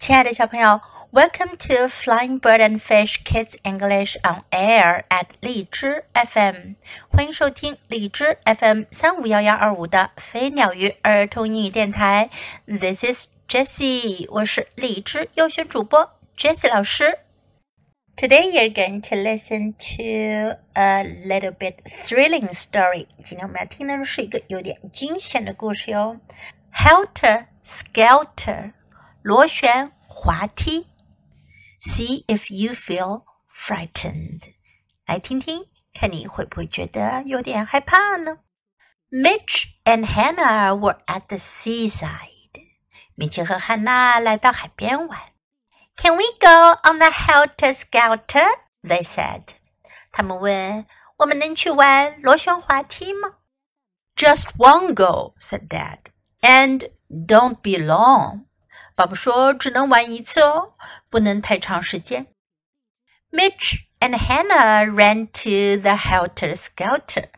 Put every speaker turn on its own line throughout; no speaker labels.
亲爱的小朋友，Welcome to Flying Bird and Fish Kids English on Air at 荔枝 FM，欢迎收听荔枝 FM 三五幺幺二五的飞鸟鱼儿童英语电台。This is Jessie，我是荔枝优选主播 Jessie 老师。Today you're going to listen to a little bit thrilling story。今天我们要听的是一个有点惊险的故事哟。Helter Skelter， 螺旋滑梯。See if you feel frightened。来听听，看你会不会觉得有点害怕呢？Mitch and Hannah were at the seaside。米奇和汉娜来到海边玩。Can we go on the helter skelter? They said. 他们问：“我们能去玩螺旋滑梯吗？” Just one go, said Dad. And don't be long. 爸爸说：“只能玩一次哦，不能太长时间。” Mitch and Hannah ran to the helter skelter.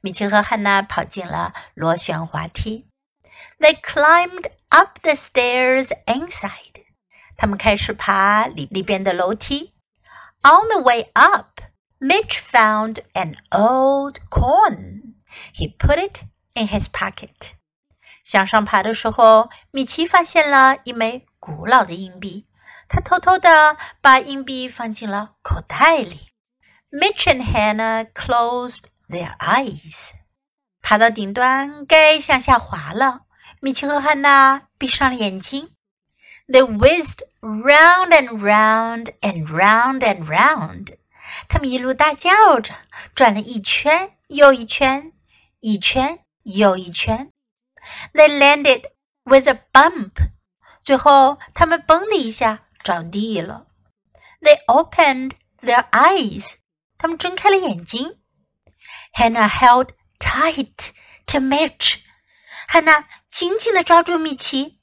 米奇和汉娜跑进了螺旋滑梯。They climbed up the stairs inside. 他们开始爬里里边的楼梯。On the way up, Mitch found an old coin. He put it in his pocket. 向上爬的时候，米奇发现了一枚古老的硬币，他偷偷的把硬币放进了口袋里。Mitch and Hannah closed their eyes. 爬到顶端，该向下滑了。米奇和汉娜闭上了眼睛。They whizzed round and round and round and round. 他们一路大叫着转了一圈又一圈，一圈又一圈。They landed with a bump. 最后，他们嘣的一下着地了。They opened their eyes. 他们睁开了眼睛。Hannah held tight to Mitch. 汉娜紧紧地抓住米奇。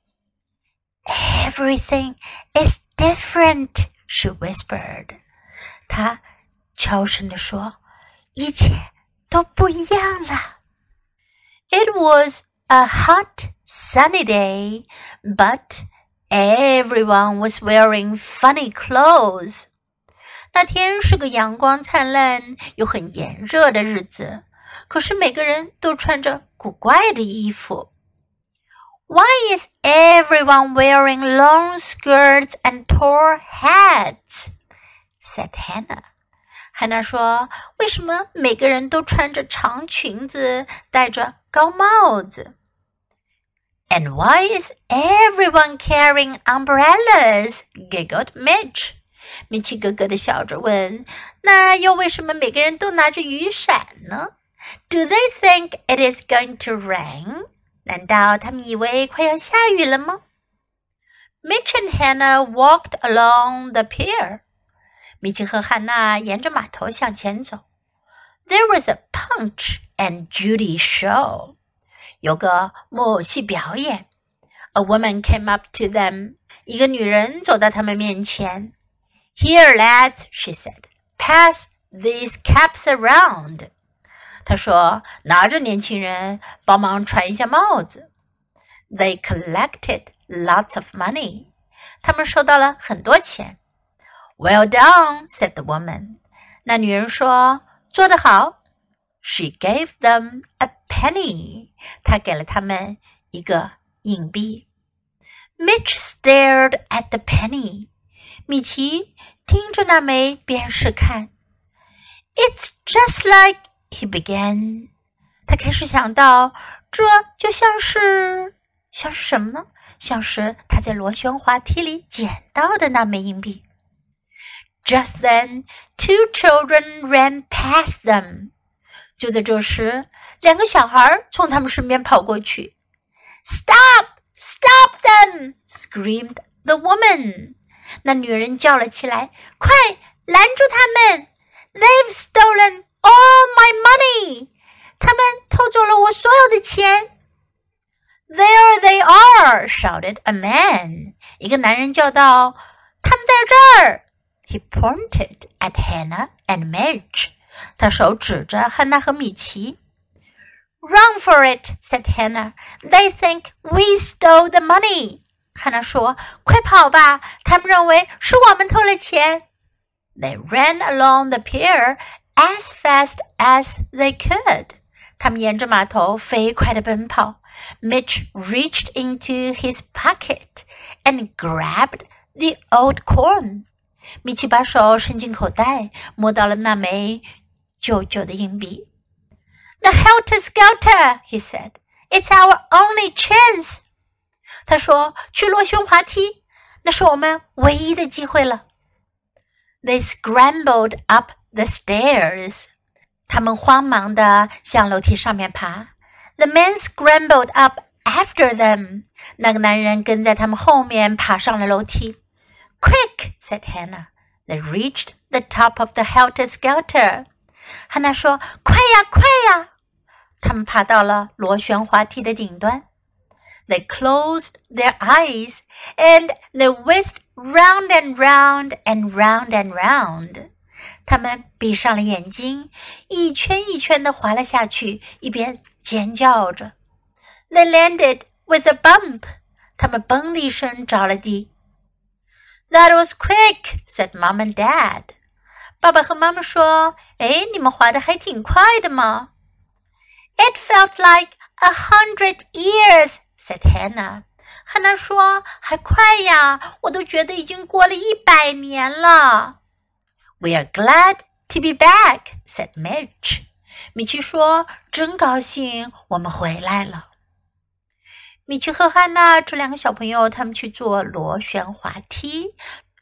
Everything is different, she whispered. 她悄声地说：“一切都不一样了。” It was a hot, sunny day, but everyone was wearing funny clothes. 那天是个阳光灿烂又很炎热的日子，可是每个人都穿着古怪的衣服。why is everyone wearing long skirts and tall hats? said Hannah. Hannah 说：“为什么每个人都穿着长裙子，戴着高帽子？”And why is everyone carrying umbrellas? giggled Mitch. 米奇咯咯的笑着问：“那又为什么每个人都拿着雨伞呢？”Do they think it is going to rain? 难道他们以为快要下雨了吗？Mitch and Hannah walked along the pier。 米奇和汉娜沿着码头向前走。There was a Punch and Judy show。有个木偶戏表演。A woman came up to them。一个女人走到他们面前。Here, lads, she said, pass these caps around. 她说：“拿着，年轻人，帮忙传一下帽子。” They collected lots of money. 他们收到了很多钱。Well done, said the woman. 那女人说：“做得好。” She gave them a penny. 她给了他们一个硬币。Mitch stared at the penny. 米奇盯着那枚便是看。It's just like he began，他开始想到，这就像是像是什么呢？像是他在螺旋滑梯里捡到的那枚硬币。Just then, two children ran past them。就在这时，两个小孩从他们身边跑过去。Stop! Stop them! screamed the woman。那女人叫了起来：“快拦住他们！They've stolen All my money！他们偷走了我所有的钱。There they are! shouted a man. 一个男人叫道：“他们在这儿！” ！” He pointed at Hannah and Mitch. 他手指着汉娜和米奇。Run for it," said Hannah. "They think we stole the money." 汉娜说：“快跑吧！他们认为是我们偷了钱。” They ran along the pier as fast as they could. 他们沿着码头飞快地奔跑。Mitch reached into his pocket and grabbed the old corn. 米奇把手伸进口袋，摸到了那枚旧旧的硬币。The helter skelter, he said. It's our only chance. 他说：“去螺旋滑梯，那是我们唯一的机会了。” They scrambled up the stairs. 他们慌忙地向楼梯上面爬。The man scrambled up after them. 那个男人跟在他们后面爬上了楼梯。Quick, said Hannah. They reached the top of the helter skelter. 汉娜说：“快呀，快呀！”他们爬到了螺旋滑梯的顶端。They closed their eyes and they whisked round and round and round and round. 他们闭上了眼睛，一圈一圈的滑了下去，一边尖叫着。They landed with a bump. 他们嘣的一声着了地。 That was quick," said Mom and Dad. 爸爸和妈妈说：“哎，你们滑的还挺快的嘛。” It felt like a hundred years," said Hannah. 汉娜说：“还快呀，我都觉得已经过了一百年了。” We are glad to be back," said Mitch. 米奇说：“真高兴我们回来了。” 米奇和汉娜这两个小朋友，他们去坐螺旋滑梯。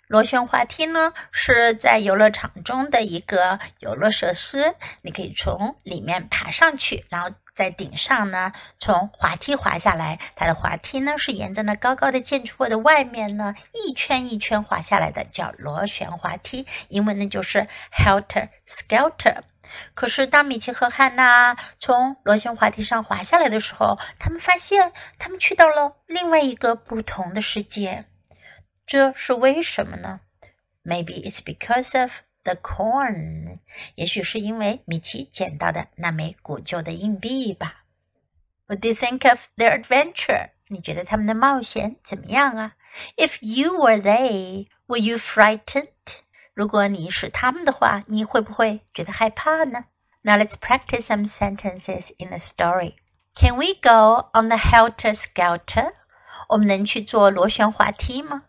螺旋滑梯呢，是在游乐场中的一个游乐设施，你可以从里面爬上去，然后。在顶上呢，从滑梯滑下来。它的滑梯呢是沿着那高高的建筑物的外面呢一圈一圈滑下来的，叫螺旋滑梯。英文呢就是 helter skelter。可是当米奇和汉娜从螺旋滑梯上滑下来的时候，他们发现他们去到了另外一个不同的世界。这是为什么呢？Maybe it's because of The corn，也许是因为米奇捡到的那枚古旧的硬币吧。What do you think of their adventure？你觉得他们的冒险怎么样啊？If you were they，were you frightened？如果你是他们的话，你会不会觉得害怕呢？Now let's practice some sentences in the story. Can we go on the helter skelter？我们能去坐螺旋滑梯吗？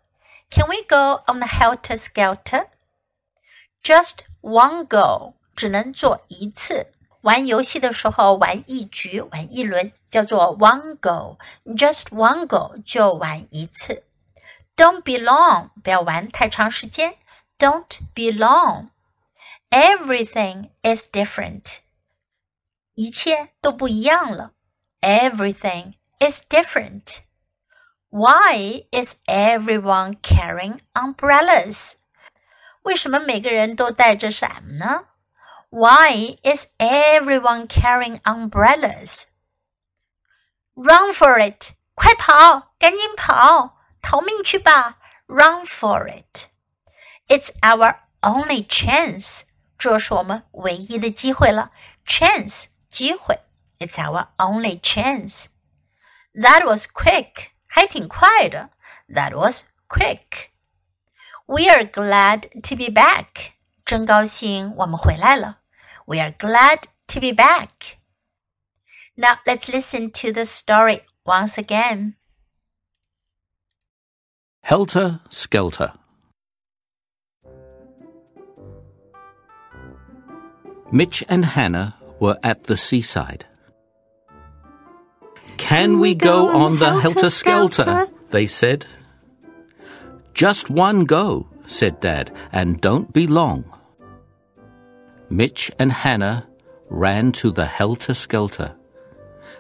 Can we go on the helter skelter？Just one go，只能做一次。玩游戏的时候玩一局，玩一轮，叫做 one go。Just one go 就玩一次。Don't be long，不要玩太长时间。 Don't be long。Everything is different，一切都不一样了。Everything is different。Why is everyone carrying umbrellas？为什么每个人都带着伞呢？Why is everyone carrying umbrellas? Run for it！快跑，赶紧跑，逃命去吧！Run for it! It's our only chance. 这是我们唯一的机会了。Chance 机会，It's our only chance. That was quick，还挺快的。That was quick. We are glad to be back. 真高兴我们回来了。We are glad to be back. Now let's listen to the story once again.
Helter Skelter. Mitch and Hannah were at the seaside. Can we go on the Helter Skelter? They said. Just one go, said Dad, and don't be long. Mitch and Hannah ran to the helter skelter.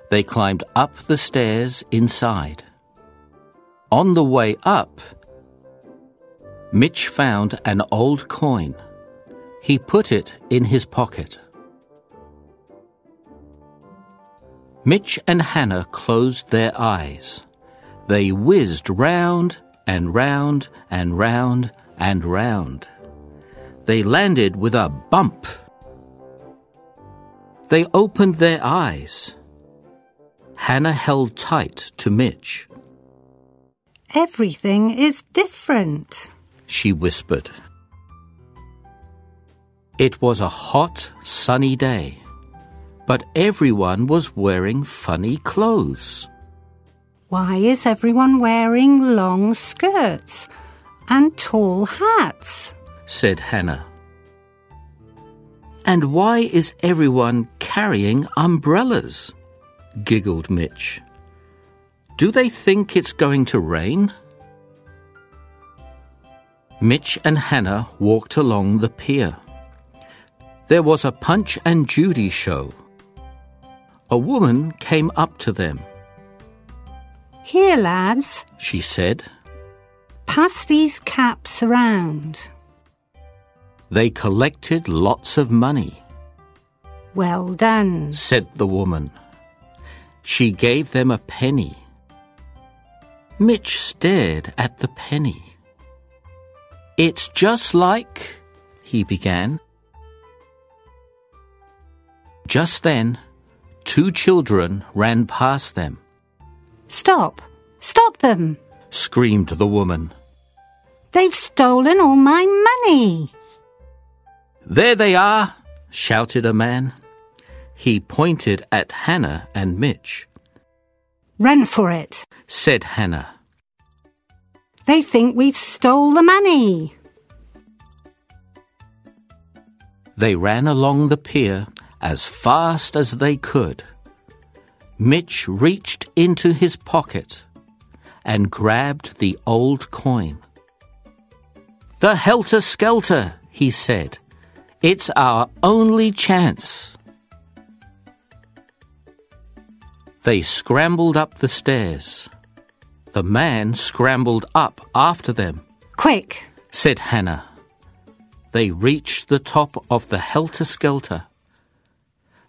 They climbed up the stairs inside. On the way up, Mitch found an old coin. He put it in his pocket. Mitch and Hannah closed their eyes. They whizzed round and round and round and round. They landed with a bump. They opened their eyes. Hannah held tight to Mitch.
Everything is different,
she whispered. It was a hot, sunny day, but everyone was wearing funny clothes.
Why is everyone wearing long skirts and tall hats?
said Hannah. And why is everyone carrying umbrellas? giggled Mitch. Do they think it's going to rain? Mitch and Hannah walked along the pier. There was a Punch and Judy show. A woman came up to them.
Here, lads,
She said.
pass these caps around.
They collected lots of money,
Well done.
said the woman. She gave them a penny. Mitch stared at the penny. It's just like, he began. Just then, two children ran past them,
Stop! Stop them!
screamed the woman.
They've stolen all my money!
There they are, shouted a man. He pointed at Hannah and Mitch.
Run for it!
Said Hannah.
They think we've stole the money!
They ran along the pier as fast as they could. Mitch reached into his pocket and grabbed the old coin. The helter skelter, he said. It's our only chance. They scrambled up the stairs. The man scrambled up after them
Quick!
said Hannah. They reached the top of the helter skelter.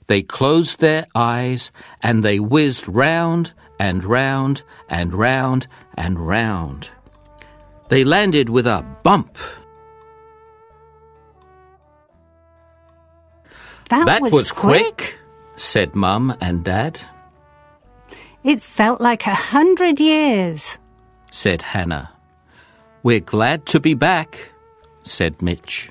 They closed their eyes and they whizzed round and round and round and round. They landed with a bump.
That,
was, quick, said Mum and Dad,
It felt like a hundred years.
said Hannah. We're glad to be back, said Mitch.